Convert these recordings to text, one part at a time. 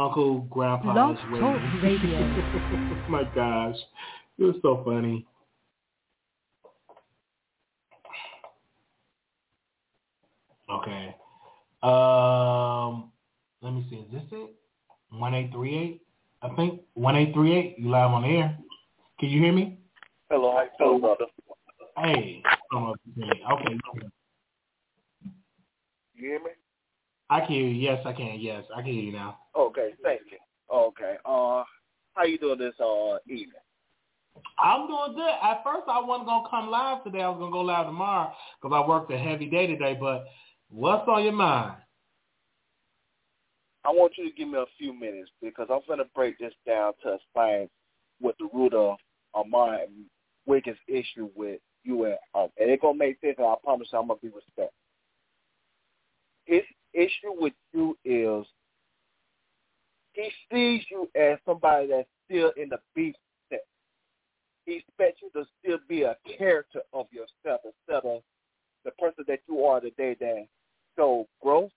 Uncle Grandpa Blog is waiting. Talk Radio. oh my gosh, it was so funny. Okay. Um, let me see. Is this it? One eight three eight. I think one eight three eight. You live on the air. Can you hear me? Hello, how you feeling, brother? Hey. I don't know if you can hear me. Okay. You hear me? I can hear you. Yes, I can. Yes, I can hear you now. Okay, thank you. Okay. Uh, how you doing this uh evening? I'm doing good. At first, I wasn't gonna come live today. I was gonna go live tomorrow because I worked a heavy day today. But what's on your mind? I want you to give me a few minutes because I'm gonna break this down to explain what the root of my biggest issue with you and um, and it's gonna make sense. And I promise you, I'm gonna be respectful. His issue with you is he sees you as somebody that's still in the beast set. He expects you to still be a character of yourself instead of the person that you are today that show growth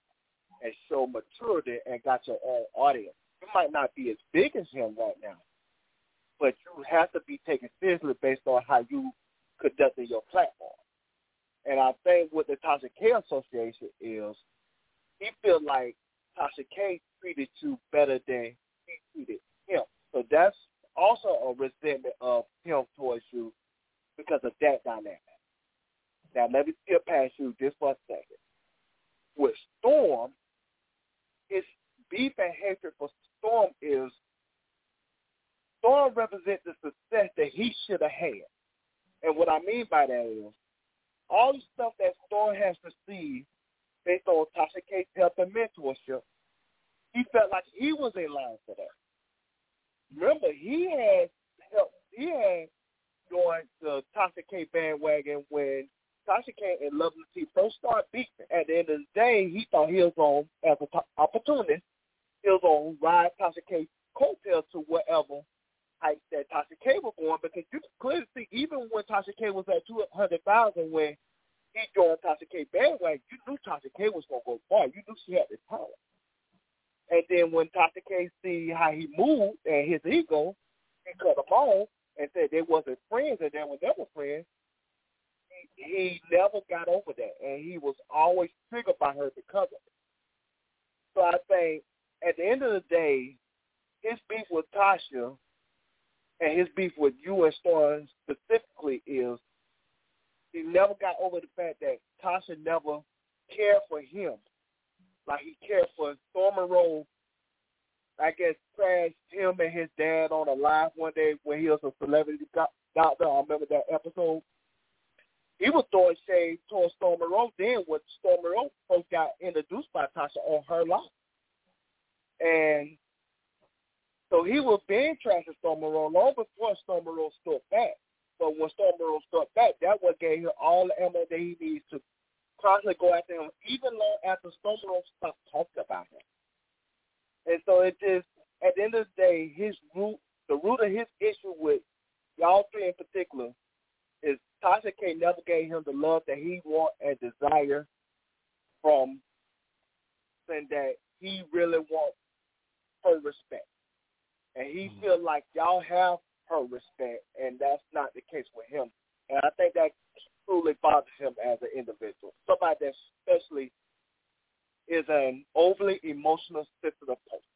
and show maturity and got your own audience. You might not be as big as him right now, but you have to be taken seriously based on how you conducting your platform. And I think what the Tasha K Association is, he feel like Tasha K treated you better than he treated him. So that's also a resentment of him towards you because of that dynamic. Now let me skip past you just for a second. With Storm, his beef and hatred for Storm is Storm represents the success that he should have had. And what I mean by that is all the stuff that Storm has received based on Tasha K's help and mentorship, he felt like he was in line for that. Remember, he had help. He had joined the Tasha K bandwagon when Tasha K and Love T first started beefing. At the end of the day, he thought he was on as an opportunist. He was on ride Tasha K coattails to whatever height that Tasha K was going because you could clearly see even when Tasha K was at two hundred thousand when he joined Tasha K bandwagon, you knew Tasha K was gonna go far. You knew she had the talent. And then when Tasha K see how he moved and his ego, he cut him off and said they wasn't friends and they were never friends. He, he never got over that, and he was always triggered by her because of it. So I think at the end of the day, his beef with Tasha and his beef with you and Storm specifically is he never got over the fact that Tasha never cared for him like he cared for Storm Monroe. I guess crashed him and his dad on a live one day when he was a celebrity doctor. I remember that episode. He was throwing shade towards Storm Monroe then when Storm Monroe first got introduced by Tasha on her life. And so he was being trashed to Storm Monroe long before Storm Monroe stood back. But when Storm Monroe stood back, that what gave him all the ammo that he needs to constantly go after him, even long after Storm Monroe stopped talking about him. And so it just, at the end of the day, his root, the root of his issue with y'all three in particular is Tasha K never gave him the love that he want and desire from saying that he really wants her respect. And he mm-hmm. feel like y'all have her respect and that's not the case with him. And I think that truly bothers him as an individual. Somebody that especially is an overly emotional, sensitive person.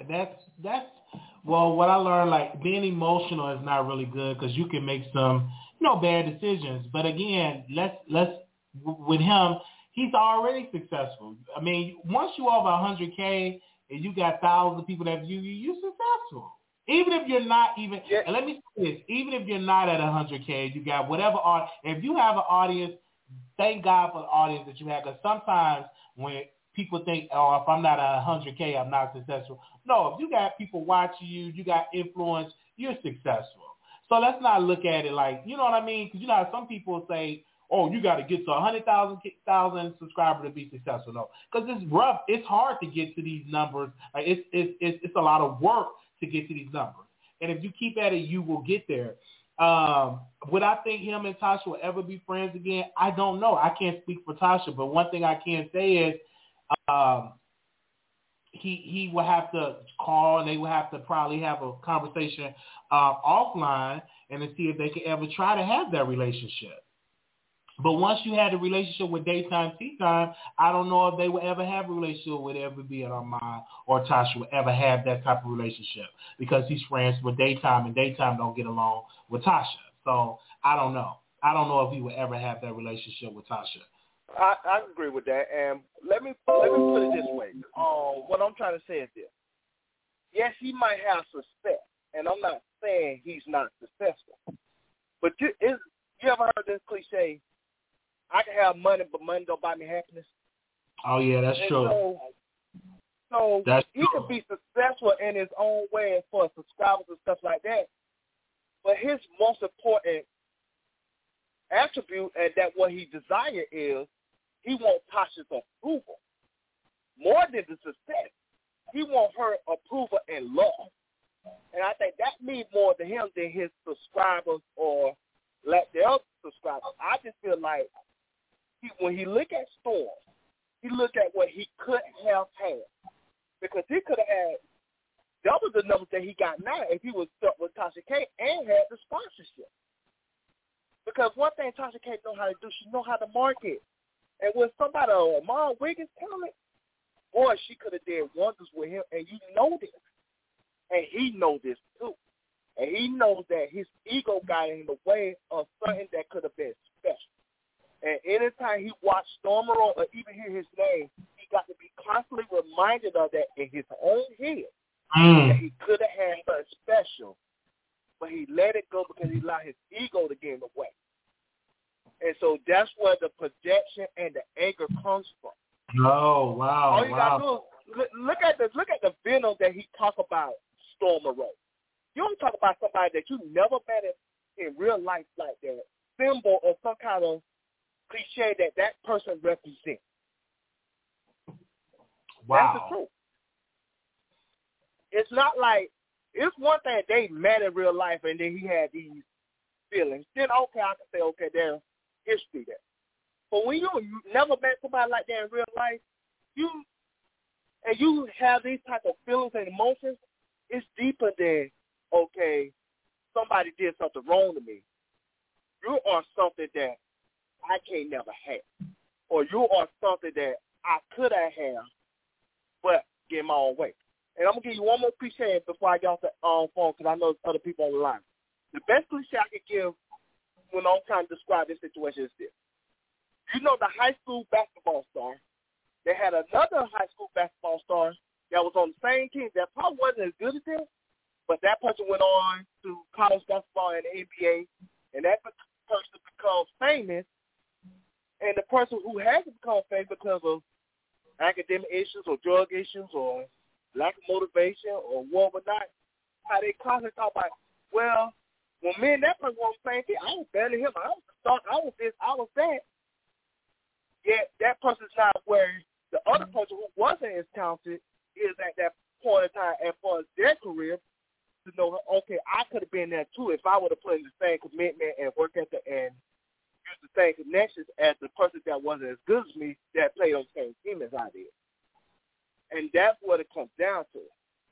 And that's that's well, what I learned like being emotional is not really good because you can make some you know bad decisions. But again, let's let's with him, he's already successful. I mean, once you over 100k and you got thousands of people that view you, you're successful. Even if you're not even, yeah. and let me say this, even if you're not at 100K, you got whatever, if you have an audience, thank God for the audience that you have. Because sometimes when people think, oh, if I'm not at 100K, I'm not successful. No, if you got people watching you, you got influence, you're successful. So let's not look at it like, you know what I mean? Because you know how some people say, oh, you got to get to 100,000 thousand subscribers to be successful. No, because it's rough. It's hard to get to these numbers. Like it's, it's, it's, it's a lot of work to get to these numbers. And if you keep at it, you will get there. Um, would I think him and Tasha will ever be friends again? I don't know. I can't speak for Tasha, but one thing I can say is um, he he would have to call and they would have to probably have a conversation uh, offline and to see if they could ever try to have that relationship. But once you had a relationship with daytime, tea time, I don't know if they would ever have a relationship with ever be at Armon or Tasha would ever have that type of relationship because he's friends with daytime and daytime don't get along with Tasha. So I don't know. I don't know if he would ever have that relationship with Tasha. I, I agree with that, and let me let me put it this way. Um, what I'm trying to say is this: yes, he might have success, and I'm not saying he's not successful. But you, is, you ever heard this cliche? I can have money, but money don't buy me happiness. Oh yeah, that's and true. So, so that's he true. could be successful in his own way for subscribers and stuff like that. But his most important attribute and that what he desire is he wants Tasha's approval. More than the success. He wants her approval and love. And I think that means more to him than his subscribers or let the other subscribers. I just feel like he, when he look at Storm, he look at what he could have had. Because he could have had double the numbers that he got now if he was stuck with Tasha K and had the sponsorship. Because one thing Tasha K know how to do, she know how to market. And with somebody uh, like Armon Wiggins talent, boy, she could have did wonders with him. And you know this. And he know this too. And he knows that his ego got in the way of something that could have been special. And anytime he watched Stormer or even hear his name, he got to be constantly reminded of that in his own head. Mm. That he could have had something special, but he let it go because he allowed his ego to get in the way. And so that's where the projection and the anger comes from. Oh wow! All you wow. gotta do is look, look at the look at the venom that he talk about Stormer Road. You don't talk about somebody that you never met in, in real life like that. Symbol of some kind of cliche that that person represents. Wow. That's the truth. It's not like it's one thing they met in real life and then he had these feelings. Then okay, I can say okay, there's history there. But when you never met somebody like that in real life, you and you have these type of feelings and emotions, it's deeper than okay, somebody did something wrong to me. You are something that I can't never have, or you are something that I could have had, but get my own way. And I'm gonna give you one more cliche before I get off the um, phone because I know there's other people on the line. The best cliche I could give when I'm trying to describe this situation is this. You know the high school basketball star. They had another high school basketball star that was on the same team that probably wasn't as good as them, but that person went on to college basketball and the NBA, and that person becomes famous. And the person who hasn't become famous because of academic issues or drug issues or lack of motivation or what not, how they constantly talk about, well, when me and that person were the I was better than him. I was thought I was this, I was that. Yet that person's not where the other mm-hmm. person who wasn't as talented is at that point in time as far as their career to know, okay, I could have been there too if I would have put in the same commitment and work at the end, use the same connections as the person that wasn't as good as me that played on the same team as I did. And that's what it comes down to.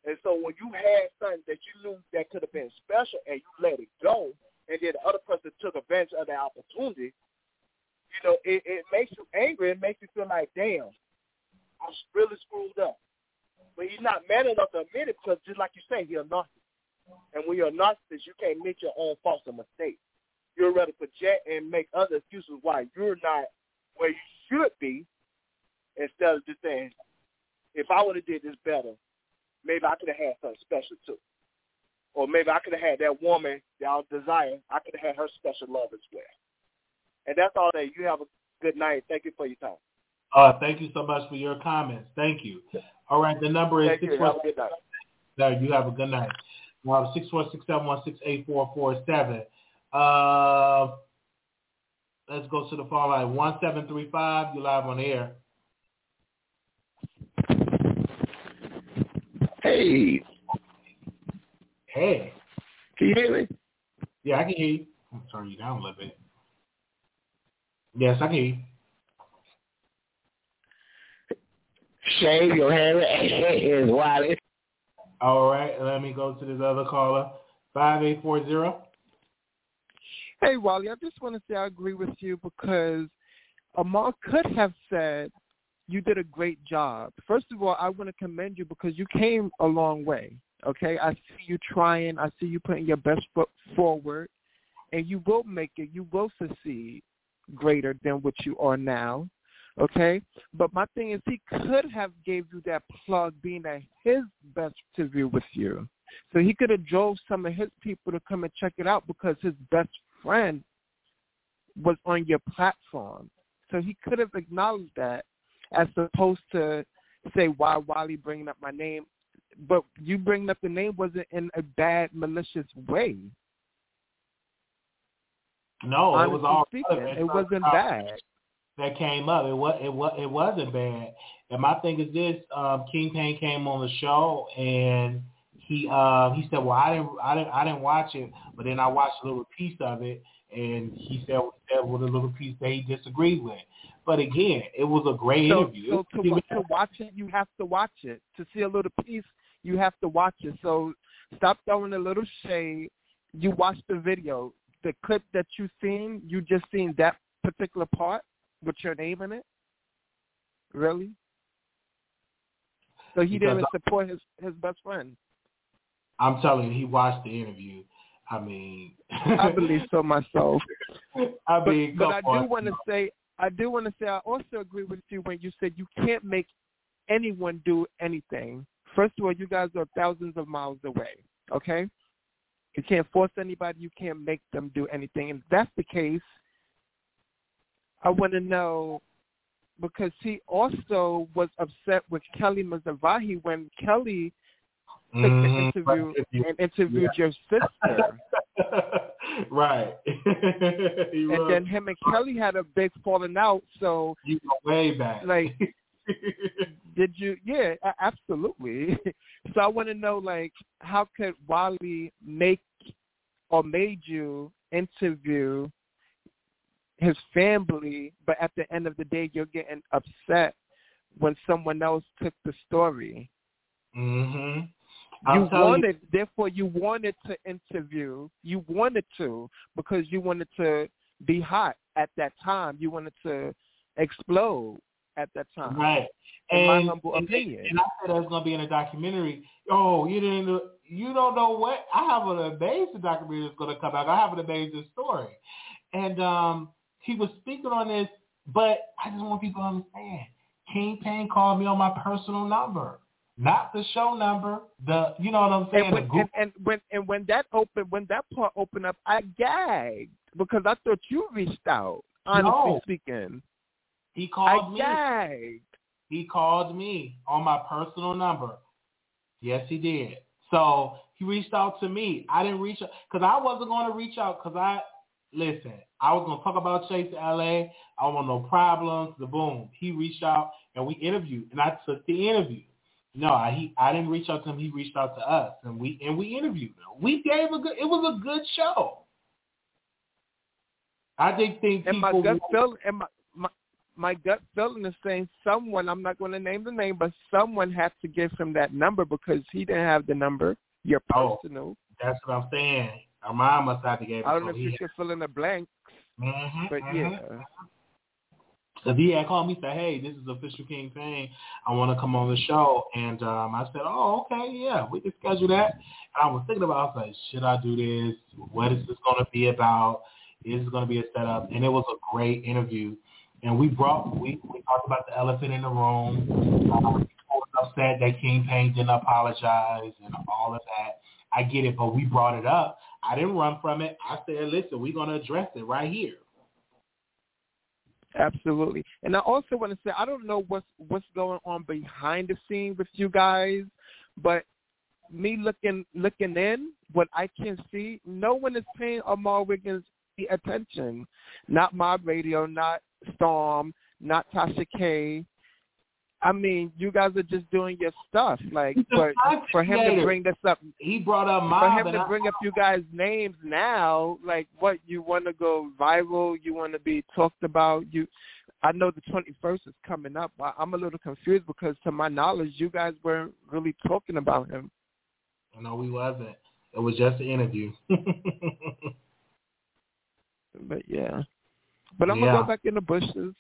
And so when you had something that you knew that could have been special and you let it go, and then the other person took advantage of the opportunity, you know, it, it makes you angry. It makes you feel like, damn, I'm really screwed up. But he's not man enough to admit it because just like you say, he's a narcissist. And when you're a narcissist, you can't admit your own faults and mistakes. You'd rather project and make other excuses why you're not where you should be instead of just saying, if I would have did this better, maybe I could have had something special too. Or maybe I could have had that woman that I was desiring, I could have had her special love as well. And that's all that. You have a good night. Thank you for your time. Uh, thank you so much for your comments. Thank you. All right, the number is six four six. No, you have a good night. Six four six seven one six eight four four seven. Uh, let's go to the phone line one seven three five. You live on the air. Hey. Hey. Can you hear me? Yeah, I can hear you. I'm turn you down a little bit. Yes, I can hear you. Shave your hair is Wally. All right, let me go to this other caller. Five eight four zero. Hey Wally, I just want to say I agree with you because Amal could have said you did a great job. First of all, I want to commend you because you came a long way. Okay, I see you trying. I see you putting your best foot forward, and you will make it. You will succeed greater than what you are now. Okay, but my thing is, he could have gave you that plug, being at his best interview with you. So he could have drove some of his people to come and check it out because his best friend was on your platform. So he could have acknowledged that as opposed to say why Wally bringing up my name but you bringing up the name wasn't in a bad, malicious way. No, Honestly it was all speaking, it wasn't bad. That came up. It was it was it wasn't bad. And my thing is this: um, King Payne came on the show and he uh, he said, "Well, I didn't I didn't I didn't watch it, but then I watched a little piece of it." And he said, with a little piece that he disagreed with. But again, it was a great so, interview. So to, to watch it, you have to watch it. To see a little piece, you have to watch it. So stop throwing a little shade. You watch the video. The clip that you seen, you just seen that particular part with your name in it. Really? So he Because didn't support his his best friend. I'm telling you, he watched the interview. I mean, I believe so myself. I mean, but, but I do want to say, I do want to say, I also agree with you when you said you can't make anyone do anything. First of all, you guys are thousands of miles away. Okay, you can't force anybody. You can't make them do anything. And if that's the case, I want to know because he also was upset with Kelly Mizrahi when Kelly took Mhm. the interview and interviewed your sister. right. and was. then him and Kelly had a big falling out. So, you go way back. like, did you? Yeah, absolutely. so I want to know, like, how could Wally make or made you interview his family, but at the end of the day, you're getting upset when someone else took the story. mhm. You I'm wanted, therefore, you wanted to interview. You wanted to because you wanted to be hot at that time. You wanted to explode at that time. Right. In and, my humble and, opinion. And I said that's gonna be in a documentary. Oh, you didn't know, you don't know what I have an amazing documentary that's gonna come out. I have an amazing story. And um he was speaking on this, but I just want people to understand. King Payne called me on my personal number. Not the show number. The you know what I'm saying? And when, and, and when and when that opened, when that part opened up, I gagged because I thought you reached out. Honestly No. speaking, he I called me. gagged. He called me on my personal number. Yes, he did. So he reached out to me. I didn't reach out because I wasn't going to reach out because I listen. I was going to talk about Chase LA. I want no problems. The boom. He reached out and we interviewed, and I took the interview. No, I, he I didn't reach out to him. He reached out to us, and we and we interviewed him. We gave a good. It was a good show. I did think And my gut feel and my, my my gut feeling is saying someone I'm not going to name the name, but someone had to give him that number because he didn't have the number. Your Oh. personal. that's what I'm saying. Our mom must have to give. I don't know if you should fill in the blanks, Mm-hmm, but yeah. Because he had called me and said, hey, this is official King Payne. I want to come on the show. And um, I said, oh, okay, yeah, we can schedule that. And I was thinking about, I was like, should I do this? What is this going to be about? Is this going to be a setup? And it was a great interview. And we brought, we, we talked about the elephant in the room. People was upset that King Payne didn't apologize and all of that. I get it, but we brought it up. I didn't run from it. I said, listen, we're going to address it right here. Absolutely. And I also want to say I don't know what's what's going on behind the scenes with you guys, but me looking looking in, what I can see, no one is paying Armon Wiggins the attention. Not Mob Radio, not Storm, not Tasha K. I mean, you guys are just doing your stuff. Like, but for him to bring this up, He brought up for him to bring up you guys' names now, like what you want to go viral, you want to be talked about. You, I know the 21st is coming up. I'm a little confused because, to my knowledge, you guys weren't really talking about him. No, we wasn't. It was just an interview. but yeah, but I'm Yeah. gonna go back in the bushes.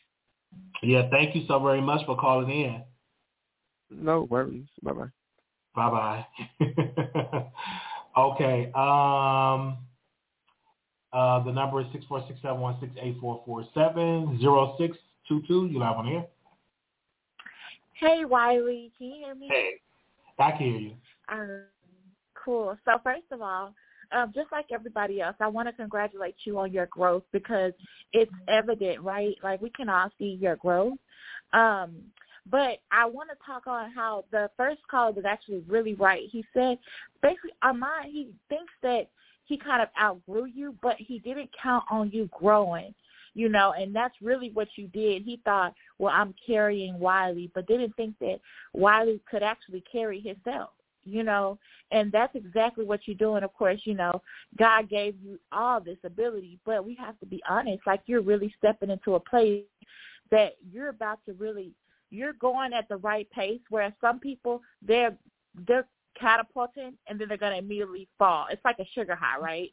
Yeah, thank you so very much for calling in. No worries. Bye bye. Bye bye. okay. Um. Uh, the number is six four six seven one six eight four four seven zero six two two. You live on here. Hey, Wiley, can you hear me? Hey, I can hear you. Um, cool. So first of all, um, just like everybody else, I want to congratulate you on your growth because it's evident, right? Like we can all see your growth. Um, but I want to talk on how the first caller was actually really right. He said basically Armon, he thinks that he kind of outgrew you, but he didn't count on you growing you know, and that's really what you did. He thought, well, I'm carrying Wiley, but didn't think that Wiley could actually carry himself, you know, and that's exactly what you're doing. Of course, you know, God gave you all this ability, but we have to be honest, like you're really stepping into a place that you're about to really, you're going at the right pace, whereas some people, they're, they're catapulting and then they're going to immediately fall. It's like a sugar high, right?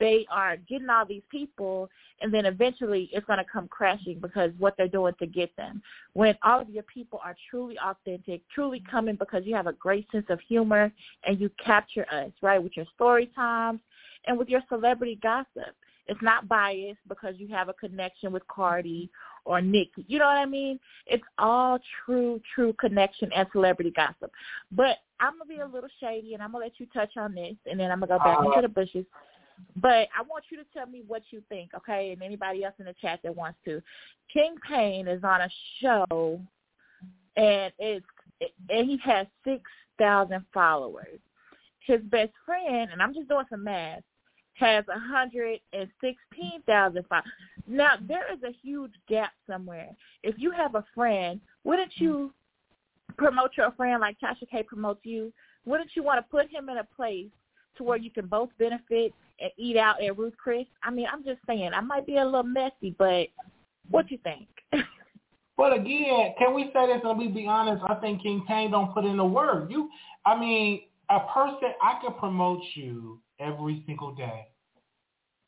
They are getting all these people and then eventually it's going to come crashing because what they're doing to get them. When all of your people are truly authentic, truly coming because you have a great sense of humor and you capture us, right, with your story times and with your celebrity gossip. It's not biased because you have a connection with Cardi or Nick. You know what I mean? It's all true, true connection and celebrity gossip. But I'm gonna be a little shady and I'm gonna let you touch on this and then I'm gonna go back into the bushes. But I want you to tell me what you think, okay? And anybody else in the chat that wants to. King Payne is on a show, and it's and he has six thousand followers. His best friend, and I'm just doing some math, has a hundred and sixteen thousand followers. Now there is a huge gap somewhere. If you have a friend, wouldn't you promote your friend like Tasha K promotes you? Wouldn't you want to put him in a place to where you can both benefit and eat out at Ruth Chris? I mean, I'm just saying, I might be a little messy, but what do you think? But again, can we say this and we be honest? I think King Payne don't put in the work. You, I mean, a person I can promote you every single day,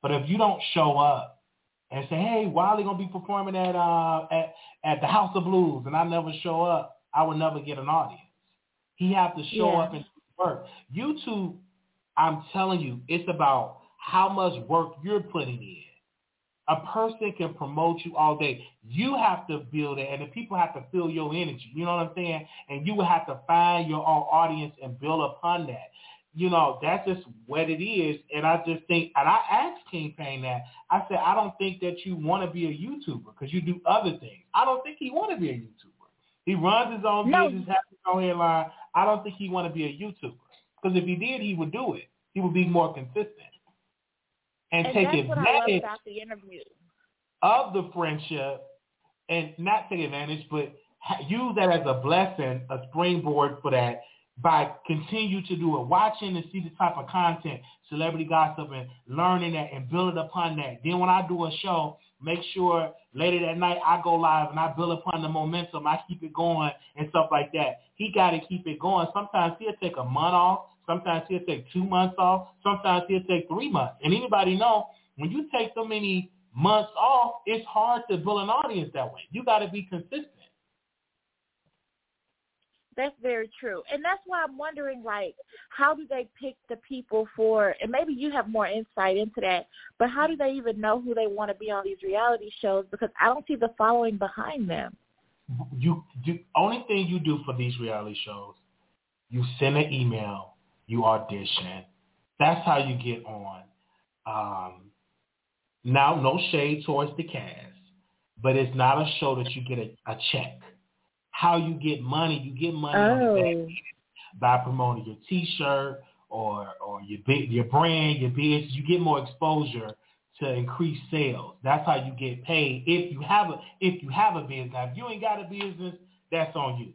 but if you don't show up and say, "Hey, Wiley gonna be performing at uh at at the House of Blues," and I never show up, I would never get an audience. He have to show Yeah. up and work. YouTube, I'm telling you, it's about how much work you're putting in. A person can promote you all day. You have to build it, and the people have to feel your energy. You know what I'm saying? And you will have to find your own audience and build upon that. You know, that's just what it is. And I just think, and I asked King Payne that. I said, I don't think that you want to be a YouTuber because you do other things. I don't think he want to be a YouTuber. He runs his own No. business, has his own headline. I don't think he want to be a YouTuber because if he did, he would do it. He would be more consistent and, and take that's what I love advantage about the interview. of the friendship and not take advantage, but use that as a blessing, a springboard for that by continue to do it, watching and see the type of content, celebrity gossip, and learning that and building upon that. Then when I do a show, make sure later that night I go live and I build upon the momentum. I keep it going and stuff like that. He got to keep it going. Sometimes he'll take a month off. Sometimes he'll take two months off. Sometimes he'll take three months. And anybody know when you take so many months off, it's hard to build an audience that way. You got to be consistent. That's very true. And that's why I'm wondering, like, how do they pick the people for, and maybe you have more insight into that, but how do they even know who they want to be on these reality shows? Because I don't see the following behind them. You, you only thing you do for these reality shows, you send an email, you audition. That's how you get on. Um, now, no shade towards the cast, but it's not a show that you get a, a check. How you get money, you get money on the back Oh. by promoting your T-shirt or or your your brand, your business. You get more exposure to increase sales. That's how you get paid. If you have a if you have a business, now, if you ain't got a business, that's on you.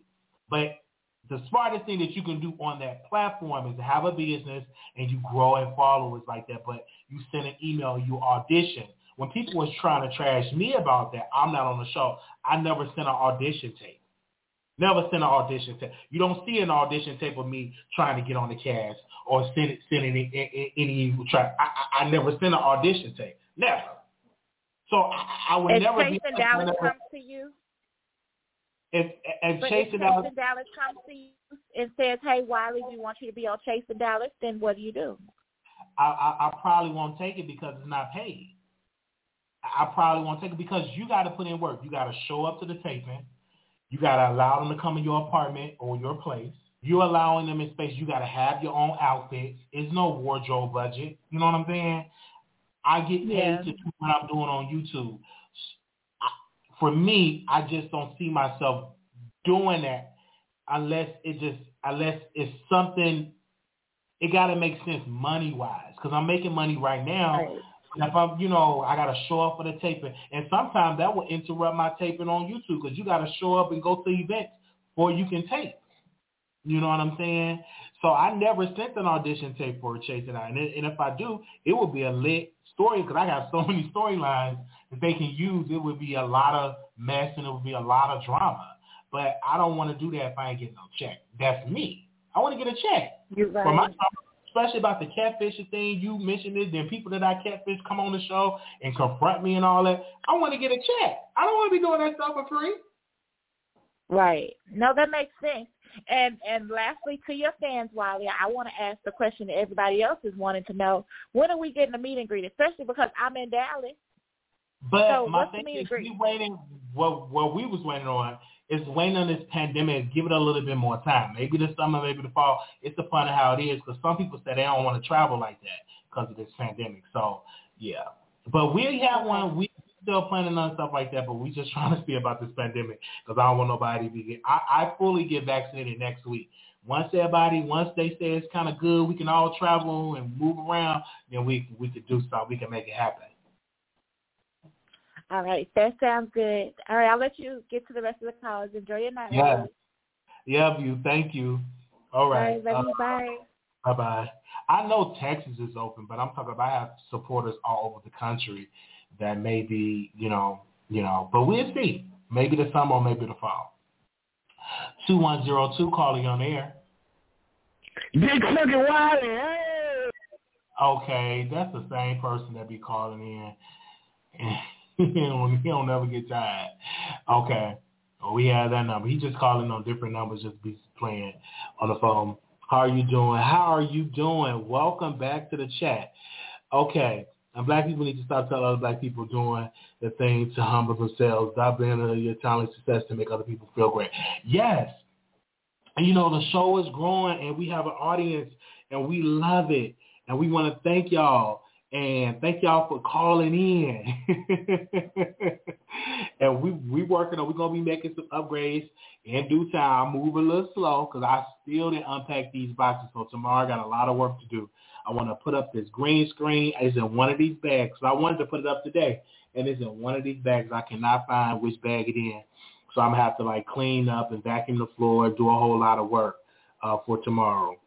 But the smartest thing that you can do on that platform is to have a business and you grow and followers like that. But you send an email, you audition. when people was trying to trash me about that, I'm not on the show. I never sent an audition tape. Never sent an audition tape. You don't see an audition tape of me trying to get on the cast or send sending any, any try. I, I, I never sent an audition tape. Never. So I, I would and never be. And Dallas comes to you. If, if but Chase if Dallas, and Dallas comes to you and says, "Hey, Wiley, we want you to be on Chase and Dallas," then what do you do? I, I, I probably won't take it because it's not paid. I probably won't take it because you got to put in work. You got to show up to the taping. You got to allow them to come in your apartment or your place. You're allowing them in space. You got to have your own outfits. It's no wardrobe budget. You know what I'm saying? I get paid Yeah. to do what I'm doing on YouTube. For me, I just don't see myself doing that unless it just unless it's something. It got to make sense money wise because I'm making money right now. Right. If I'm, you know, I got to show up for the taping, and sometimes that will interrupt my taping on YouTube because you got to show up and go to events before you can tape. You know what I'm saying? So I never sent an audition tape for Chase and I, and, and if I do, it will be a lit story because I have so many storylines that they can use. It would be a lot of mess and it would be a lot of drama. But I don't want to do that if I ain't getting no check. That's me. I want to get a check You're for my right. especially about the catfishing thing. You mentioned it. Then people that I catfish come on the show and confront me and all that. I want to get a check. I don't want to be doing that stuff for free. Right. No, that makes sense. And and lastly, to your fans, Wiley, I want to ask the question that everybody else is wanting to know: When are we getting a meet and greet? Especially because I'm in Dallas. But So my thing is, we waiting. What what we was waiting on is waiting on this pandemic. Give it a little bit more time. Maybe the summer, maybe the fall. It's the fun of how it is because some people say they don't want to travel like that because of this pandemic. So yeah, but we have one. We still planning on stuff like that, but we just trying to see about this pandemic because I don't want nobody to be. Get, I I fully get vaccinated next week. Once everybody, once they say it's kind of good, we can all travel and move around. Then we we could do something. We can make it happen. All right, that sounds good. All right, I'll let you get to the rest of the calls. Enjoy your night. Yeah. Yeah, you. Thank you. All All right. right, love Uh, you. Bye. Bye bye. I know Texas is open, but I'm talking about I have supporters all over the country that may be, you know, you know, but we'll see. Maybe the summer or maybe the fall. Two one zero two calling on air. Big fucking Wiley, hey! Okay, that's the same person that be calling in. he don't he don't never get tired. Okay. Well, we have that number. He just calling on different numbers, just be playing on the phone. How are you doing? How are you doing? Welcome back to the chat. Okay. And black people need to stop telling other black people doing the thing to humble themselves. Stop being uh, your talent success to make other people feel great. Yes. And you know, the show is growing and we have an audience and we love it. And we want to thank y'all and thank y'all for calling in. and we we working on we're gonna be making some upgrades in due time. Move a little slow because I still didn't unpack these boxes. So tomorrow I got a lot of work to do. I want to put up this green screen. It's in one of these bags. So I wanted to put it up today, and it's in one of these bags. I cannot find which bag it in. So I'm gonna have to like clean up and vacuum the floor, do a whole lot of work uh, for tomorrow.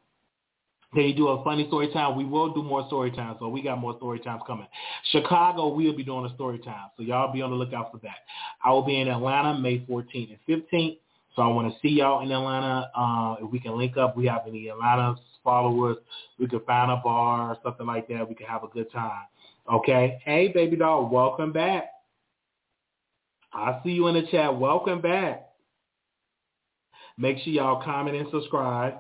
Then you do a funny story time? We will do more story time, so we got more story times coming. Chicago, we'll be doing a story time, so y'all be on the lookout for that. I will be in Atlanta May 14th and 15th, so I want to see y'all in Atlanta. Uh, if we can link up, we have any Atlanta followers, we could find a bar or something like that. We can have a good time. Okay? Hey, baby doll, welcome back. I see you in the chat. Welcome back. Make sure y'all comment and subscribe.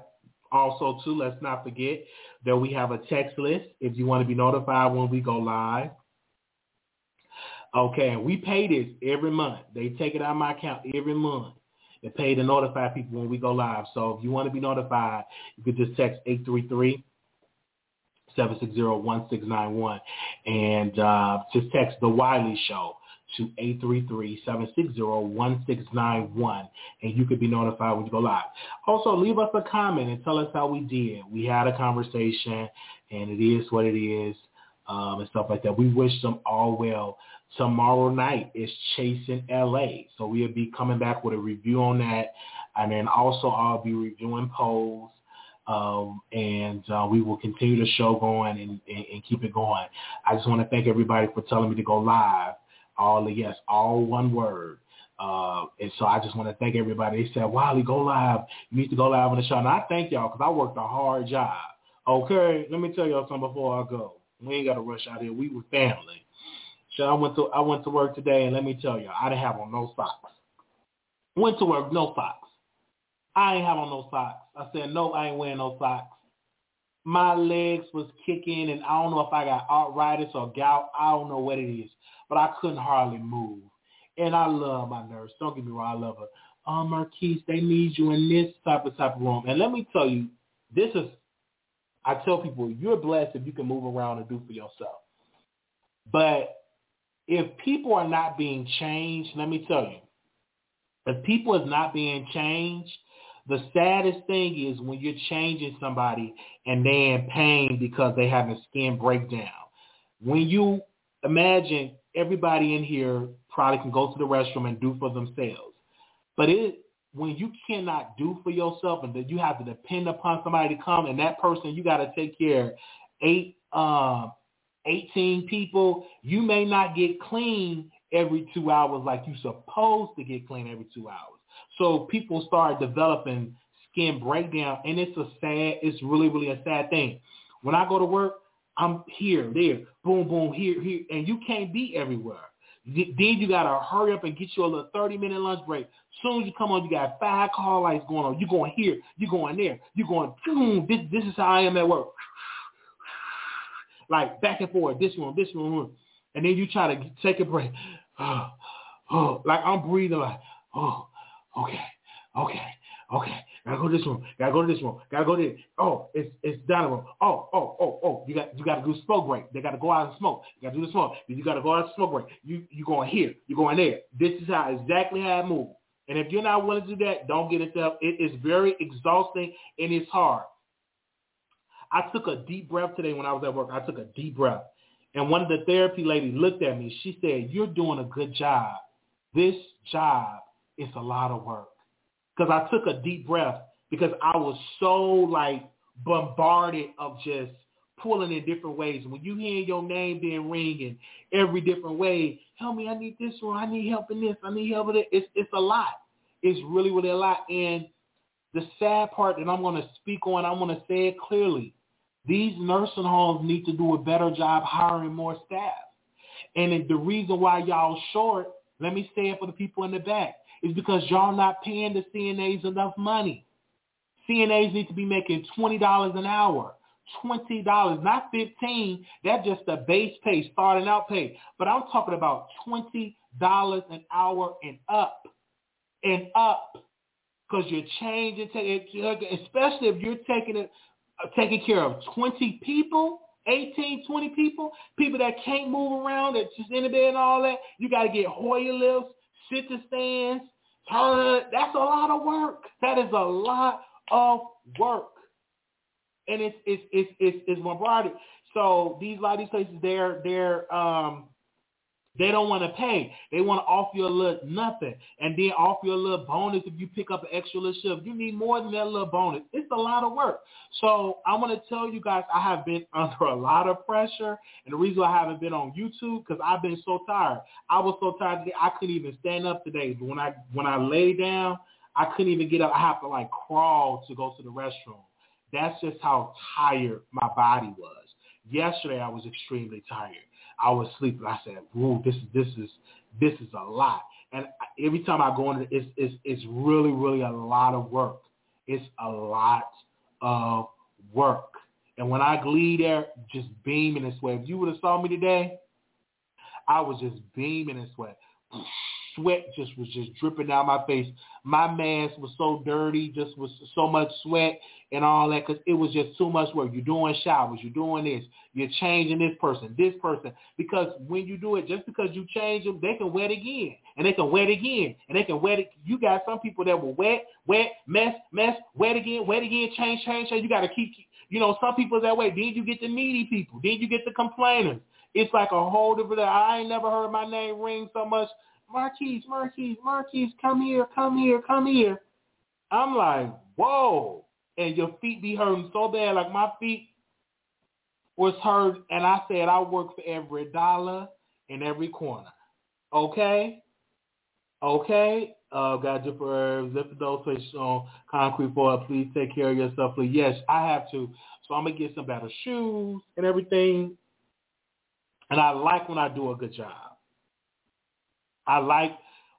Also, too, let's not forget that we have a text list if you want to be notified when we go live. Okay, we pay this every month. They take it out of my account every month and pay to notify people when we go live. So if you want to be notified, you could just text 833 760-1691 and uh, just text The Wiley Show to 833-760-1691 and you could be notified when you go live. Also, leave us a comment and tell us how we did. We had a conversation and it is what it is um, and stuff like that. We wish them all well. Tomorrow night is Chasing LA. So we'll be coming back with a review on that. And then also I'll be reviewing polls Um, and uh, we will continue the show going and, and, and keep it going. I just want to thank everybody for telling me to go live. All the yes, all one word. Uh, and so I just want to thank everybody. They said, Wiley, go live. You need to go live on the show. And I thank y'all because I worked a hard job. Okay, let me tell y'all something before I go. We ain't got to rush out here. We were family. I went to I went to work today, and let me tell you, I didn't have on no socks. Went to work, no socks. I ain't have on no socks. I said, no, I ain't wearing no socks. My legs was kicking, and I don't know if I got arthritis or gout. I don't know what it is, but I couldn't hardly move. And I love my nurse. Don't get me wrong, I love her. Oh, Marquise, they need you in this type of type of room. And let me tell you, this is, I tell people, you're blessed if you can move around and do for yourself. But if people are not being changed, let me tell you, if people is not being changed, the saddest thing is when you're changing somebody and they're in pain because they have a skin breakdown. When you imagine everybody in here probably can go to the restroom and do for themselves. But it when you cannot do for yourself and that you have to depend upon somebody to come and that person you got to take care eight um 18 people, you may not get clean every two hours like you're supposed to get clean every two hours. So people start developing skin breakdown, and it's a sad, it's really, really a sad thing. When I go to work, I'm here, there, boom, boom, here, here, and you can't be everywhere. Then you gotta hurry up and get you a little 30 minute lunch break. Soon as you come on, you got five call lights going on. You going here, you going there, you going. This this is how I am at work. Like back and forth, this one, this one, and then you try to take a break. Oh, oh, like I'm breathing like, oh, okay, okay, okay. Gotta go to this room. Gotta go to this room. Gotta go to this. Oh, it's it's room. Oh, oh, oh, oh. You got you gotta do smoke break. They gotta go out and smoke. You gotta do the smoke. You gotta go out and smoke break. You you going here. You going there. This is how exactly how I move. And if you're not willing to do that, don't get it. It is very exhausting and it's hard. I took a deep breath today when I was at work. I took a deep breath. And one of the therapy ladies looked at me. She said, you're doing a good job. This job is a lot of work. Because I took a deep breath because I was so like bombarded of just pulling in different ways. When you hear your name being ringing every different way, help me, I need this one, I need help in this, I need help with it. It's it's a lot. It's really, really a lot. And the sad part that I'm gonna speak on, I'm gonna say it clearly. These nursing homes need to do a better job hiring more staff. And the reason why y'all short, let me say it for the people in the back, is because y'all not paying the CNAs enough money. CNAs need to be making $20 an hour. $20, not 15 That's just the base pay, starting out pay. But I'm talking about $20 an hour and up. And up. Because you're changing, especially if you're taking it, taking care of 20 people, 18, 20 people, people that can't move around, that just in the bed and all that. You got to get Hoyer lifts, sit to stands, turn. That's a lot of work. That is a lot of work. And it's it's it's it's, it's bombarded. So these a lot of these places they're they're um they don't want to pay. They want to offer you a little nothing and then offer you a little bonus if you pick up an extra little shift. You need more than that little bonus. It's a lot of work. So I want to tell you guys I have been under a lot of pressure. And the reason I haven't been on YouTube because I've been so tired. I was so tired today I couldn't even stand up today. But when I when I lay down, I couldn't even get up. I have to like crawl to go to the restroom. That's just how tired my body was. Yesterday I was extremely tired. I was sleeping. I said, "Ooh, this is this is this is a lot." And every time I go in, it's it's it's really really a lot of work. It's a lot of work. And when I leave there, just beaming this way. If you would have saw me today, I was just beaming this way sweat just was just dripping down my face. My mask was so dirty, just was so much sweat and all that because it was just too much work. You're doing showers, you're doing this, you're changing this person, this person. Because when you do it, just because you change them, they can wet again, and they can wet again, and they can wet it. You got some people that will wet, wet, mess, mess, wet again, wet again, change, change, change. You got to keep, you know, some people that way. Then you get the needy people. Then you get the complainers. It's like a whole different. I ain't never heard my name ring so much Marquise, Marquise, Marquise, come here, come here, come here. I'm like, whoa. and your feet be hurting so bad, like my feet was hurt, and I said I work for every dollar in every corner. Okay? Okay? Uh, got you for zip those fish on concrete floor. Please take care of yourself. Please. Yes, I have to. So I'm gonna get some better shoes and everything. And I like when I do a good job. I like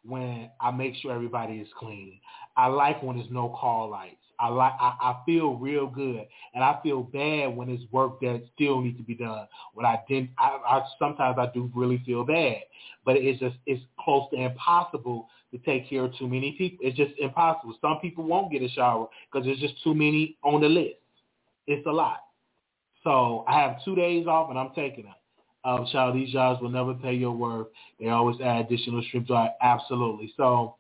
when I make sure everybody is clean. I like when there's no call lights. I like I, I feel real good, and I feel bad when it's work that still needs to be done. When I didn't, I, I sometimes I do really feel bad, but it's just it's close to impossible to take care of too many people. It's just impossible. Some people won't get a shower because there's just too many on the list. It's a lot. So I have two days off, and I'm taking them. Um, child, these jobs will never pay your worth. They always add additional streams. Absolutely. So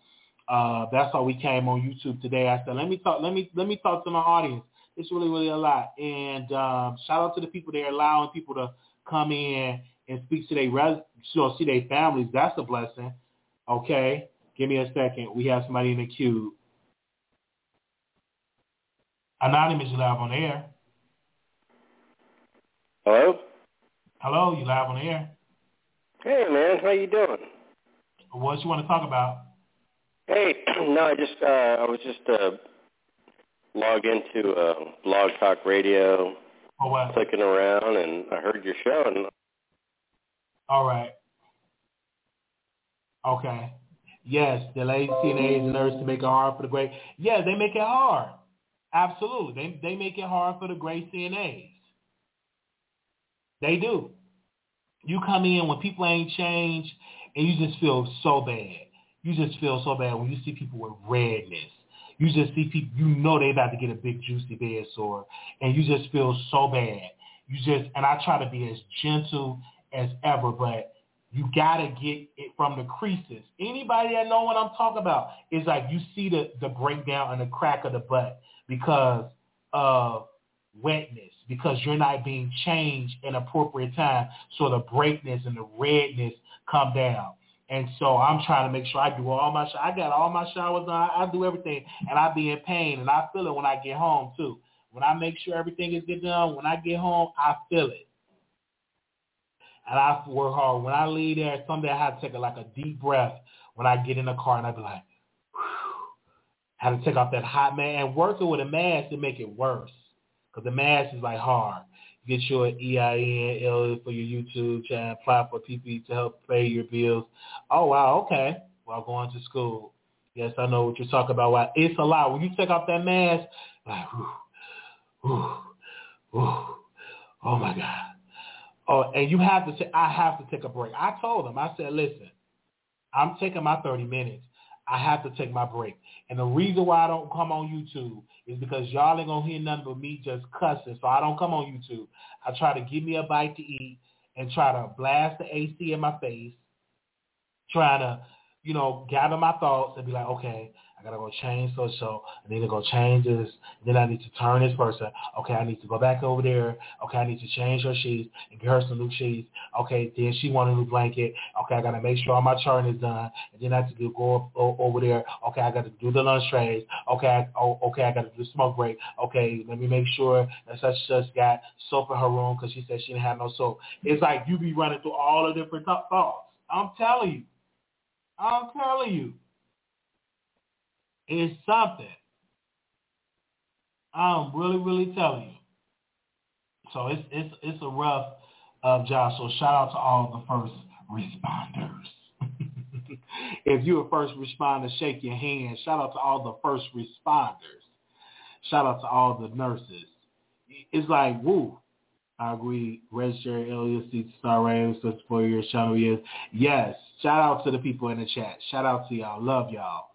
uh, that's why we came on YouTube today. I said, let me talk, let me let me talk to my audience. It's really really a lot. And um, shout out to the people that are allowing people to come in and speak to their res, know, see their families. That's a blessing. Okay, give me a second. We have somebody in the queue. Anonymous, live on air. Hello. Hello, you live on the air. Hey man, how you doing? What you want to talk about? Hey, no, I just uh, I was just uh, logged into uh, Blog Talk Radio, oh, wow. clicking around, and I heard your show. And all right, okay, yes, the CNAs and nurses make it hard for the great. Yeah, they make it hard. Absolutely, they they make it hard for the great CNAs. They do. You come in when people ain't changed, and you just feel so bad you just feel so bad when you see people with redness. You just see people, you know they about to get a big juicy bed sore, and you just feel so bad. You just, and I try to be as gentle as ever, but you gotta get it from the creases. Anybody that know what I'm talking about is like you see the the breakdown and the crack of the butt because of wetness, because you're not being changed in appropriate time, so the breakness and the redness come down. And so I'm trying to make sure I do all my, I got all my showers on, I, do everything, and I be in pain, and I feel it when I get home too. When I make sure everything is get done, when I get home, I feel it. And I work hard. When I leave there, someday I have to take a, like a deep breath when I get in the car, and I be like, had to take off that hot man. And working with a mask to make it worse, because the mask is like hard get your EIN for your YouTube channel, apply for PPP to help pay your bills. Oh wow, okay. While going to school. Yes, I know what you're talking about. Wow, it's a lot. When you take off that mask, like, whew, whew, whew, oh my God. Oh, and you have to. T- I have to take a break. I told them. I said, listen, I'm taking my 30 minutes. I have to take my break. And the reason why I don't come on YouTube is because y'all ain't gonna hear nothing but me just cussing. So I don't come on YouTube. I try to give me a bite to eat and try to blast the AC in my face, trying to, you know, gather my thoughts and be like, okay, I gotta go change so so. I need to go change this. Then I need to turn this person. Okay, I need to go back over there. Okay, I need to change her sheets and get her some new sheets. Okay, then she want a new blanket. Okay, I gotta make sure all my charting is done. And then I have to do, go over there. Okay, I gotta do the lunch trays. Okay, I, oh, okay, I gotta do the smoke break. Okay, let me make sure that such such got soap in her room because she said she didn't have no soap. It's like you be running through all the different thoughts. I'm telling you. I'm telling you is something. I'm really, really telling you. So it's it's it's a rough uh, job. So shout out to all the first responders. if you're a first responder, shake your hand. Shout out to all the first responders. Shout out to all the nurses. It's like, woo. I agree. Register LUC Star Radio, for your channel is. Yes. Shout out to the people in the chat. Shout out to y'all. Love y'all.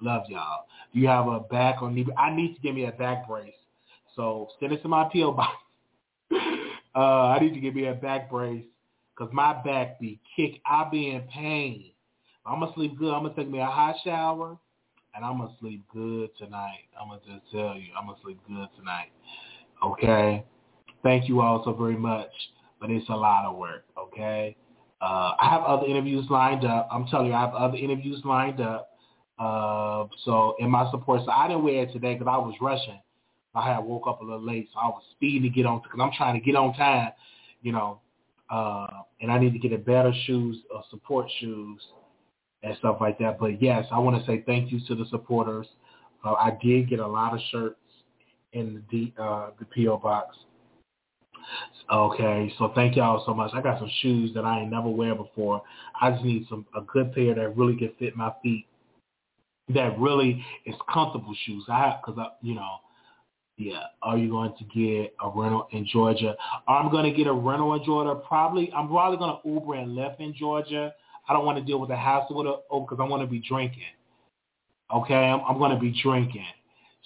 Love y'all. Do you have a back or knee? I need to give me a back brace. So send it to my PO box. uh, I need to give me a back brace because my back be kick. I be in pain. I'm gonna sleep good. I'm gonna take me a hot shower, and I'm gonna sleep good tonight. I'm gonna just tell you, I'm gonna sleep good tonight. Okay. Thank you all so very much, but it's a lot of work. Okay. Uh, I have other interviews lined up. I'm telling you, I have other interviews lined up. Uh, so in my support, so I didn't wear it today because I was rushing. I had woke up a little late, so I was speeding to get on because I'm trying to get on time, you know. Uh, and I need to get a better shoes or support shoes and stuff like that. But yes, I want to say thank you to the supporters. Uh, I did get a lot of shirts in the uh, the PO box. Okay, so thank y'all so much. I got some shoes that I ain't never wear before. I just need some a good pair that really can fit my feet. That really is comfortable shoes. I because I you know yeah. Are you going to get a rental in Georgia? I'm going to get a rental in Georgia. Probably, I'm probably going to Uber and Lyft in Georgia. I don't want to deal with the hassle with it because I want to be drinking. Okay, I'm, I'm going to be drinking.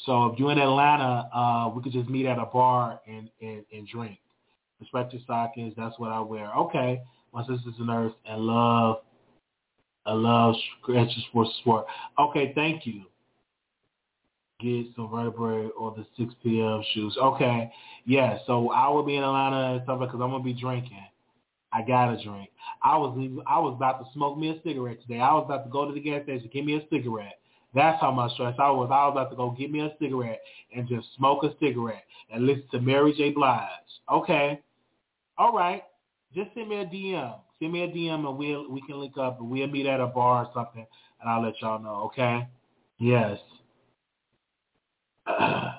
So if you're in Atlanta, uh, we could just meet at a bar and, and, and drink. Respect your stockings. That's what I wear. Okay. My sister's a nurse and love, I love scratches for sport. Okay, thank you. Get some vertebrae or the 6 p.m. shoes. Okay, yeah. So I will be in Atlanta and stuff because I'm gonna be drinking. I gotta drink. I was I was about to smoke me a cigarette today. I was about to go to the gas station, give me a cigarette. That's how much stress I was. I was about to go get me a cigarette and just smoke a cigarette and listen to Mary J. Blige. Okay. All right. Just send me a DM. Send me a DM and we'll we can link up and we'll meet at a bar or something and I'll let y'all know, okay? Yes. uh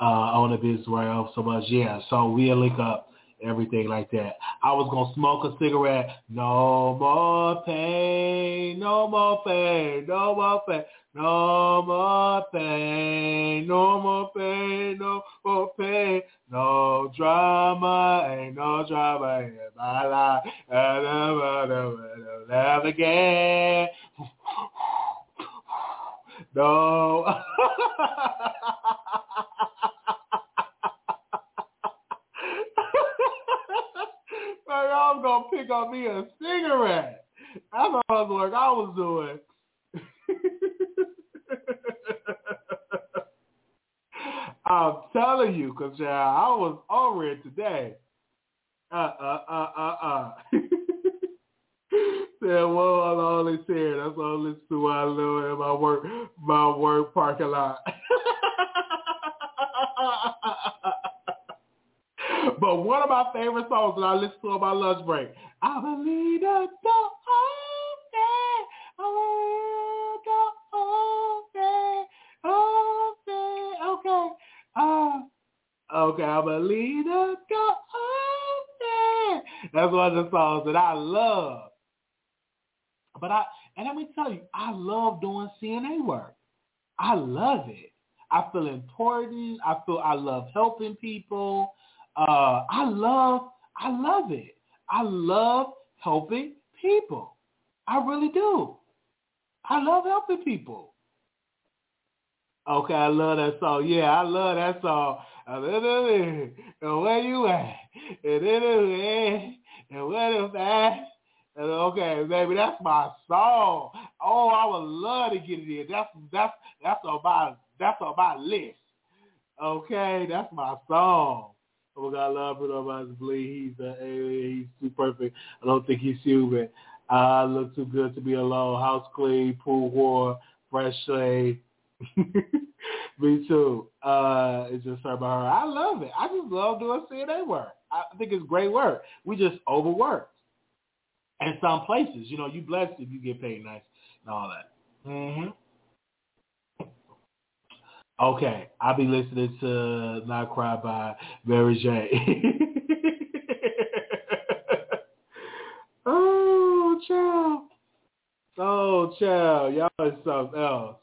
I want to be business right so much. Yeah. So we'll link up everything like that. I was gonna smoke a cigarette. No more pain, no more pain, no more pain, no more pain, no more pain, no more pain, no drama, ain't no drama in my life. Never again. No. I was gonna pick up me a cigarette. That's the work I was doing. I'm telling you, cause yeah, I was over it today. Uh uh uh uh uh. Said well, I'm only said that's all listen to I know in my work my work parking lot. but one of my favorite songs that I listen to on my lunch break, I believe believe the okay, uh, okay, I believe door open. That's one of the songs that I love. But I, and let me tell you, I love doing CNA work. I love it. I feel important. I feel I love helping people. Uh, I love, I love it. I love helping people. I really do. I love helping people. Okay, I love that song. Yeah, I love that song. And where you at? And where that? And okay, baby, that's my song. Oh, I would love to get it in. That's that's that's on my that's on my list. Okay, that's my song. Oh my God, I love Bruno Mars. Bleed. He's uh, he's too perfect. I don't think he's human. I look too good to be alone. House clean, pool war, fresh shade. Me too. Uh, it's just by her. I love it. I just love doing CNA work. I think it's great work. We just overworked. And some places, you know, you blessed if you get paid nice and all that. Mm-hmm. Okay, I'll be listening to Not Cry by Mary J. oh, child. Oh, child. Y'all is something else.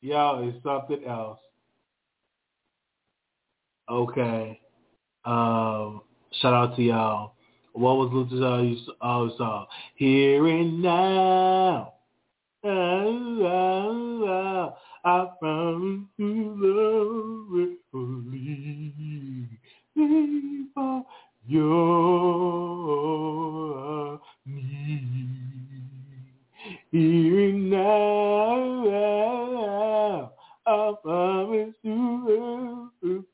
Y'all is something else. Okay. Um, shout out to y'all. What was Luther's uh, song? Here and now. Oh, oh, oh. I found you love for your need. Here and now, I promise to love you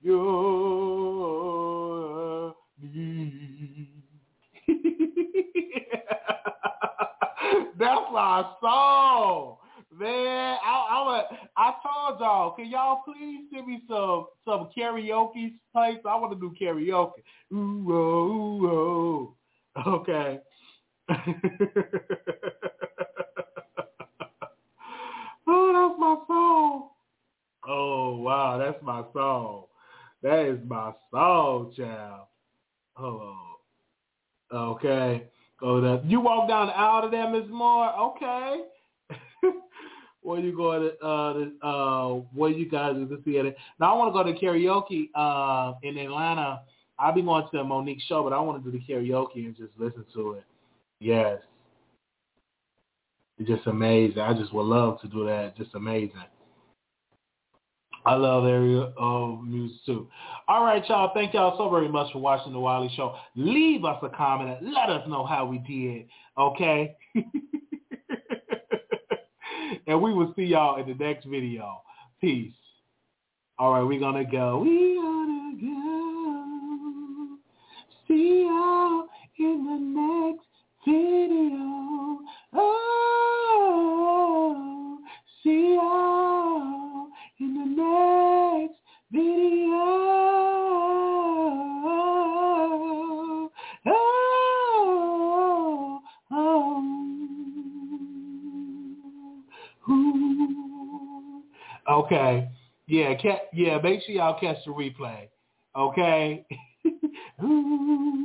your need. That's my song. Man, I, I, I told y'all, can y'all please send me some some karaoke place? I want to do karaoke. Ooh, oh, ooh, oh. Okay. oh, that's my song. Oh, wow, that's my song. That is my song, child. Oh, okay. That you walk down the aisle to that, Miss Moore. Okay. where you going to, uh, uh, where you guys are to see it? Now I want to go to karaoke, uh, in Atlanta. I'll be going to a Monique show, but I want to do the karaoke and just listen to it. Yes. It's just amazing. I just would love to do that. Just amazing. I love area of music too. All right, y'all. Thank y'all so very much for watching the Wiley Show. Leave us a comment and let us know how we did. Okay. and we will see y'all in the next video. Peace. All right, we're gonna go. We gonna go. See y'all in the next video. Oh, Okay. Yeah, ca- yeah, make sure y'all catch the replay. Okay?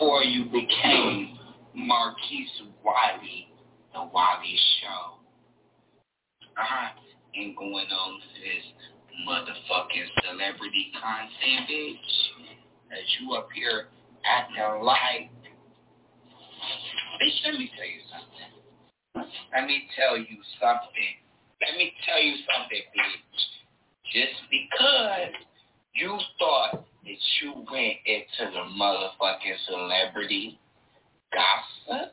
before you became Marquise Wiley, the Wiley Show, uh-huh, and going on this motherfucking celebrity content, bitch, that you up here acting like, bitch, let me tell you something. Let me tell you something. Let me tell you something, bitch. Just because you thought that you went into the motherfucking celebrity gossip,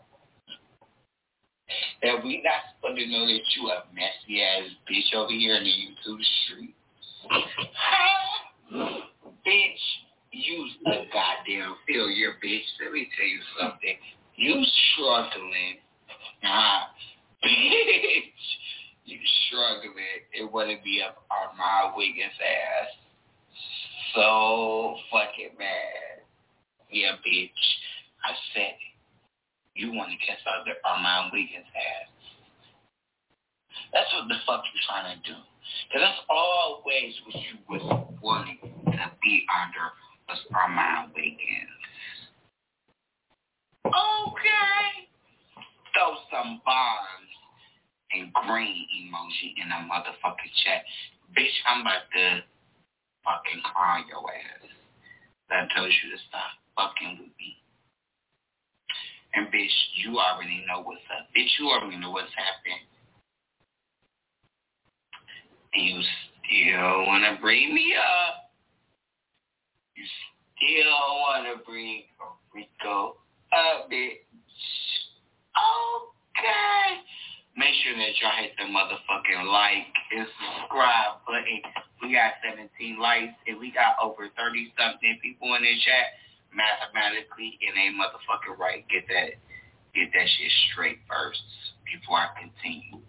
that we not supposed to know that you a messy ass bitch over here in the YouTube street. bitch, you's a goddamn failure, bitch. Let me tell you something. You struggling. Ah, bitch. You struggling. It wouldn't be up on my Wiggins ass. So fucking mad. Yeah, bitch. I said. You want to kiss other my Wiggins ass. That's what the fuck you're trying to do. Because that's always what you was wanting to be under was Armon Wiggins. Okay. Throw some bombs and green emoji in a motherfucking chat. Bitch, I'm about to fucking call your ass. That tells you to stop fucking with me. And bitch, you already know what's up. Bitch, you already know what's happening. And you still want to bring me up. You still want to bring Rico up, bitch. Okay. Make sure that y'all hit the motherfucking like and subscribe button. We got 17 likes and we got over 30 something people in the chat. Mathematically, it ain't motherfucking right. Get that, get that shit straight first before I continue.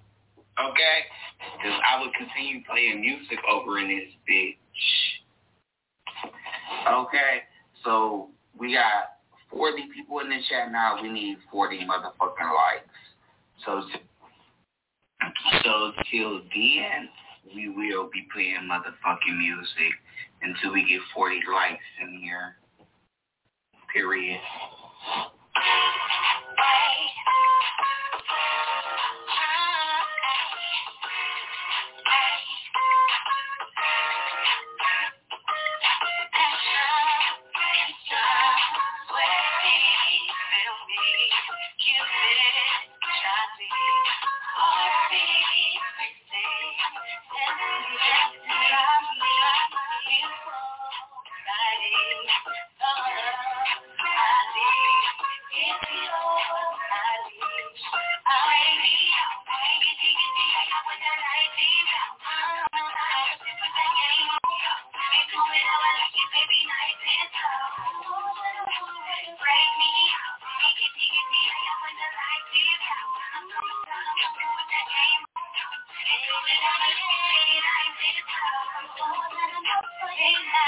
Okay? Because I would continue playing music over in this bitch. Okay? So we got 40 people in the chat now. We need 40 motherfucking likes. So, so till then, we will be playing motherfucking music until we get 40 likes in here. Period. Amen.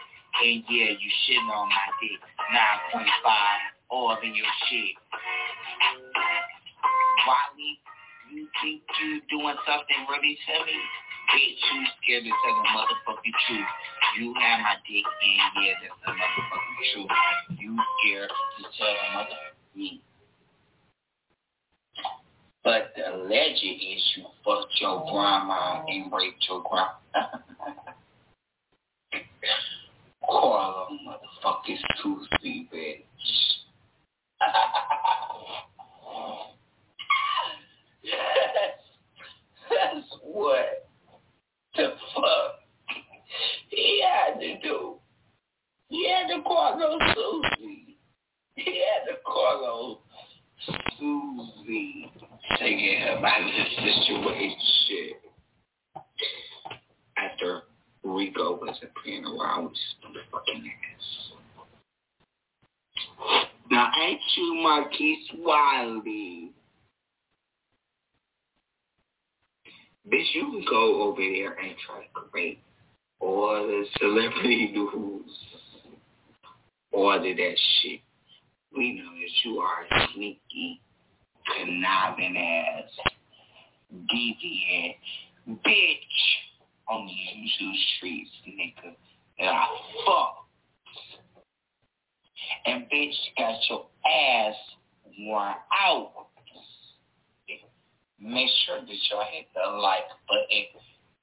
Hey, yeah, you shitting on my dick. 9.5, all in your shit. Wally, you think you doing something really silly? Bitch, you scared to tell the motherfucking truth. You have my dick and yeah, that's the motherfucking truth. You scared to tell the motherfucking truth. But the legend is you fucked your grandma and raped your grandma. Call Carla motherfucking Susie, bitch. yes. That's what the fuck he had to do. He had to call those Susie. He had to call those Susie singing about this situation after Rico wasn't playing around fucking ass. Now ain't you Marquise Wiley? Bitch, you can go over there and try to create all the celebrity news, all of that shit. We know that you are a sneaky, conniving ass, deviant bitch on the YouTube streets, nigga. And I fuck. And bitch got your ass worn out. Make sure that y'all hit the like button.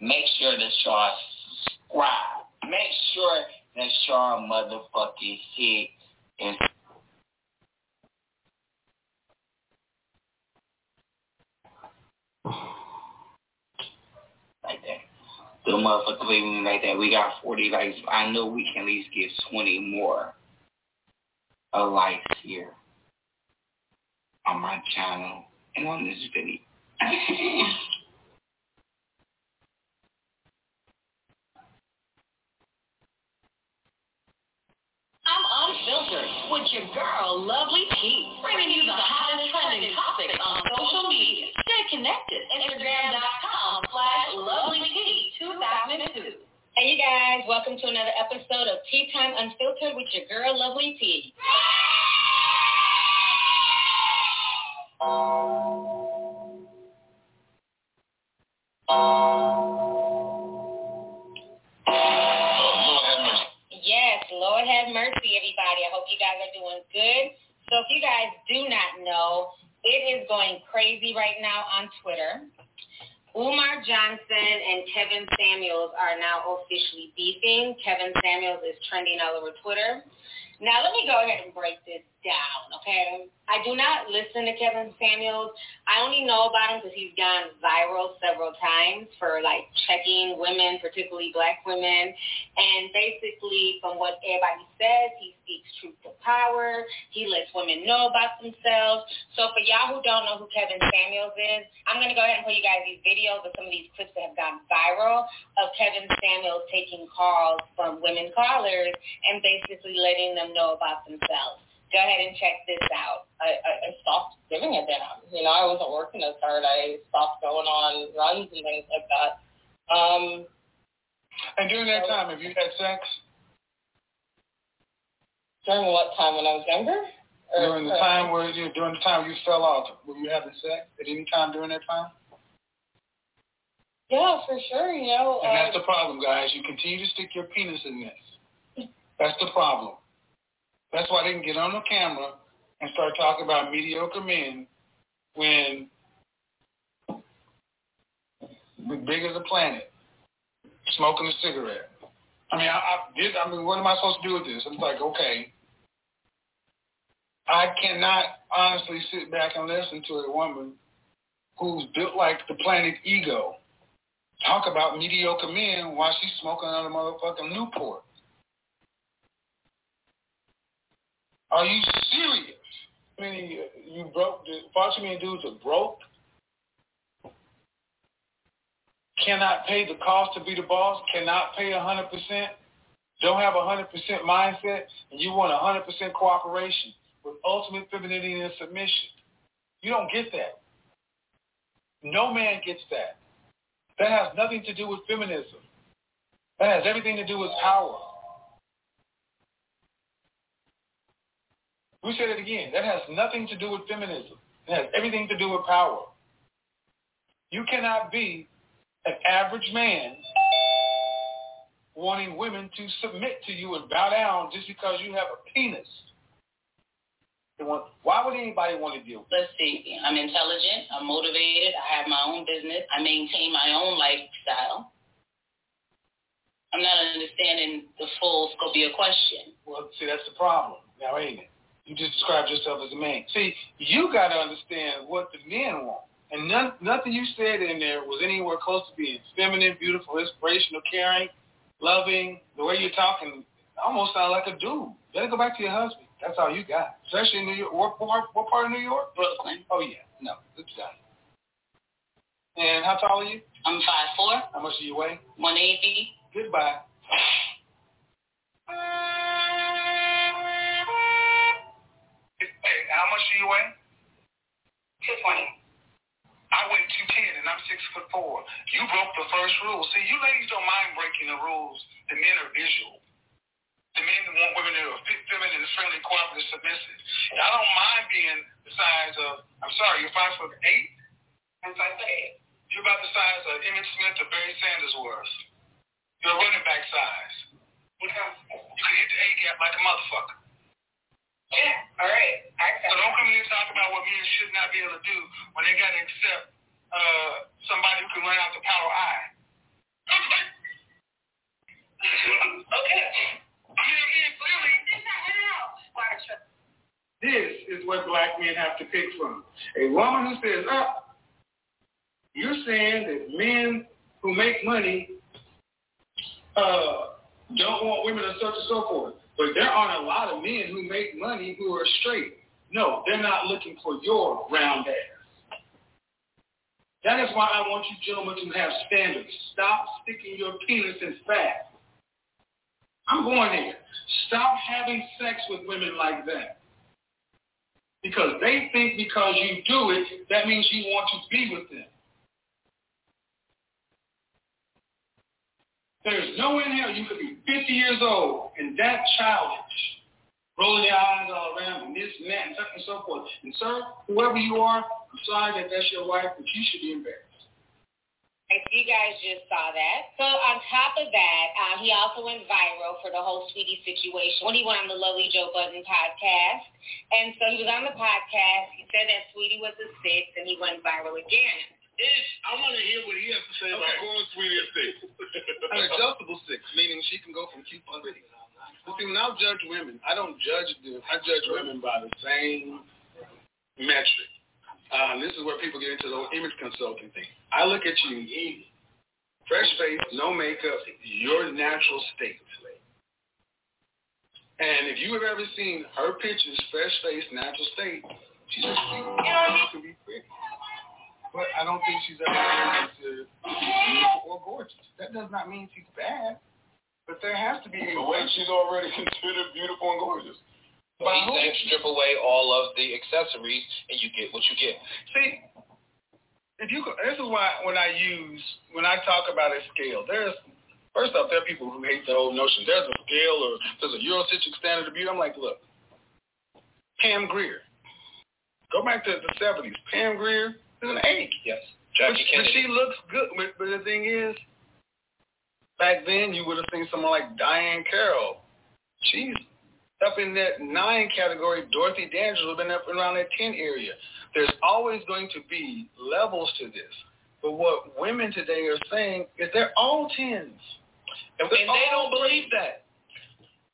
Make sure that y'all subscribe. Make sure that y'all motherfucking hit and The motherfucker leaving like that. We got 40 likes. I know we can at least get 20 more of likes here on my channel and on this video. I'm unfiltered with your girl, Lovely T, bringing you the hottest trending topics on social media. Connected. Instagram.com slash Lovely T 2002. Hey, you guys. Welcome to another episode of Tea Time Unfiltered with your girl, Lovely T. Yes, Lord have mercy, everybody. I hope you guys are doing good. So if you guys do not know, it is going crazy right now on Twitter. Umar Johnson and Kevin Samuels are now officially beefing. Kevin Samuels is trending all over Twitter. Now let me go ahead and break this down, okay? I do not listen to Kevin Samuels. I only know about him because he's gone viral several times for like checking women, particularly black women. And basically, from what everybody says, he speaks truth to power. He lets women know about themselves. So for y'all who don't know who Kevin Samuels is, I'm going to go ahead and put you guys these videos of some of these clips that have gone viral of Kevin Samuels taking calls from women callers and basically letting them know about themselves. Go ahead and check this out. I, I, I stopped giving a damn. You know, I wasn't working as hard. I stopped going on runs and things like that. Um, And during that time, have you had sex? during what time when I was younger? Or- During the or- time where you during the time you fell off, were you having sex at any time during that time? Yeah, for sure. You know, And that's uh, the problem, guys. You continue to stick your penis in this. That's the problem. That's why they can get on the camera and start talking about mediocre men when big as a planet, smoking a cigarette. I mean, I, I did. I mean, what am I supposed to do with this? I'm like, okay, I cannot honestly sit back and listen to a woman who's built like the planet ego talk about mediocre men while she's smoking on a motherfucking Newport. Are you serious? I mean, you, broke, the Foxy Man dudes are broke, cannot pay the cost to be the boss, cannot pay a 100%, don't have a 100% mindset, and you want a 100% cooperation with ultimate femininity and submission. You don't get that. No man gets that. That has nothing to do with feminism. That has everything to do with power. We said it again. That has nothing to do with feminism. It has everything to do with power. You cannot be an average man wanting women to submit to you and bow down just because you have a penis. Want, why would anybody want to deal with Let's see. I'm intelligent. I'm motivated. I have my own business. I maintain my own lifestyle. I'm not understanding the full scope of your question. Well, see, that's the problem now, ain't it? You just described yourself as a man. See, you got to understand what the men want. And none, nothing you said in there was anywhere close to being feminine, beautiful, inspirational, caring, loving. The way you're talking almost sound like a dude. Better go back to your husband. That's all you got. Especially in New York. What part, what part of New York? Brooklyn. Oh, yeah. No, good stuff. And how tall are you? I'm five four, How much do you weigh? 180. Goodbye. How much do you weigh? 220. I weigh 210 and I'm six foot four. You broke the first rule. See, you ladies don't mind breaking the rules. The men are visual. The men want women that are fit, feminine, friendly, cooperative, submissive. And I don't mind being the size of, I'm sorry, you're five foot eight? I'm five foot eight. You're about the size of Emmitt Smith or Barry Sanders was. You're running back size. You can hit the A gap like a motherfucker. Yeah, all right. So don't come here and talk about what men should not be able to do when they got to accept uh, somebody who can run out the power I. okay. I mean, again, clearly, this is what black men have to pick from. A woman who says, oh, you're saying that men who make money uh, don't want women and such and so forth. But there aren't a lot of men who make money who are straight. No, they're not looking for your round ass. That is why I want you gentlemen to have standards. Stop sticking your penis in fat. I'm going there. Stop having sex with women like that. Because they think because you do it, that means you want to be with them. There's no in hell you could be 50 years old and that childish, rolling your eyes all around and this and that and such and so forth. And sir, whoever you are, I'm sorry that that's your wife, but you should be embarrassed. You guys just saw that. So on top of that, um, he also went viral for the whole Saweetie situation when he went on the Lovely Joe Budden podcast. And so he was on the podcast. He said that Saweetie was a six, and he went viral again. Ish, I want to hear what he has to say about calling Saweetie a six. An adjustable six, meaning she can go from cute to pretty. But see, when I judge women, I don't judge them. I judge women by the same metric. Um, this is where people get into the image consulting thing. I look at you, fresh face, no makeup, your natural state. And if you have ever seen her pictures, fresh face, natural state, she's just, you know, she can be pretty. But I don't think she's ever considered beautiful or gorgeous. That does not mean she's bad. But there has to be a way she's already considered beautiful and gorgeous. So he's saying strip away all of the accessories and you get what you get. See, if you this is why when I use when I talk about a scale, there's first off there are people who hate the whole notion. There's a scale or there's a Eurocentric standard of beauty. I'm like, look, Pam Grier. Go back to the seventies. Pam Grier an eight. Yes. but, Jackie but Kennedy. she looks good. But, but the thing is, back then you would have seen someone like Diahann Carroll. She's up in that nine category. Dorothy D'Angelo been up around that ten area. There's always going to be levels to this. But what women today are saying is they're all tens. And, and they don't believe that.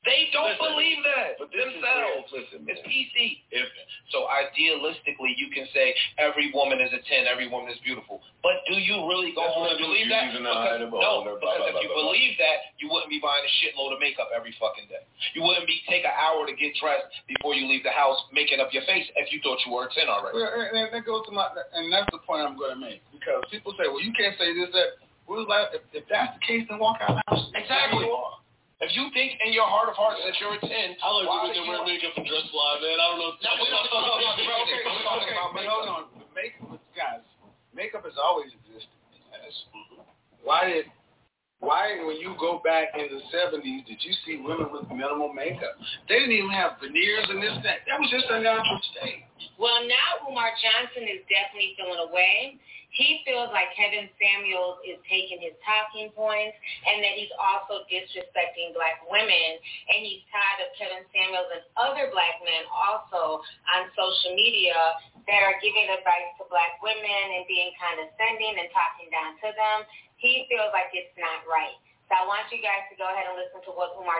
They don't Listen, believe that but themselves. where- listen, it's. PC. If, so idealistically, you can say every woman is a 10, every woman is beautiful. But do you really go home and believe that? Because, no, ball blah, because blah, if you blah, blah. believe that, you wouldn't be buying a shitload of makeup every fucking day. You wouldn't be take an hour to get dressed before you leave the house making up your face if you thought you were a 10 already. Well, and and that goes to my, and that's the point I'm going to make. Because people say, well, you can't say this, that. Well, like, if, if that's the case, then walk out of the house. Exactly. If you think in your heart of hearts that you're a 10, I like why women that do wear makeup and dress fly, man. I don't know. No, we don't talk about okay, we're talking about but hold on. Makeup, guys, makeup has always existed. Mm-hmm. Why did, why when you go back in the 70s, did you see women with minimal makeup? They didn't even have veneers and this, that. That was just a natural state. Well, now Umar Johnson is definitely feeling away. He feels like Kevin Samuels is taking his talking points and that he's also disrespecting black women. And he's tired of Kevin Samuels and other black men also on social media that are giving advice to black women and being condescending and talking down to them. He feels like it's not right. So I want you guys to go ahead and listen to what Umar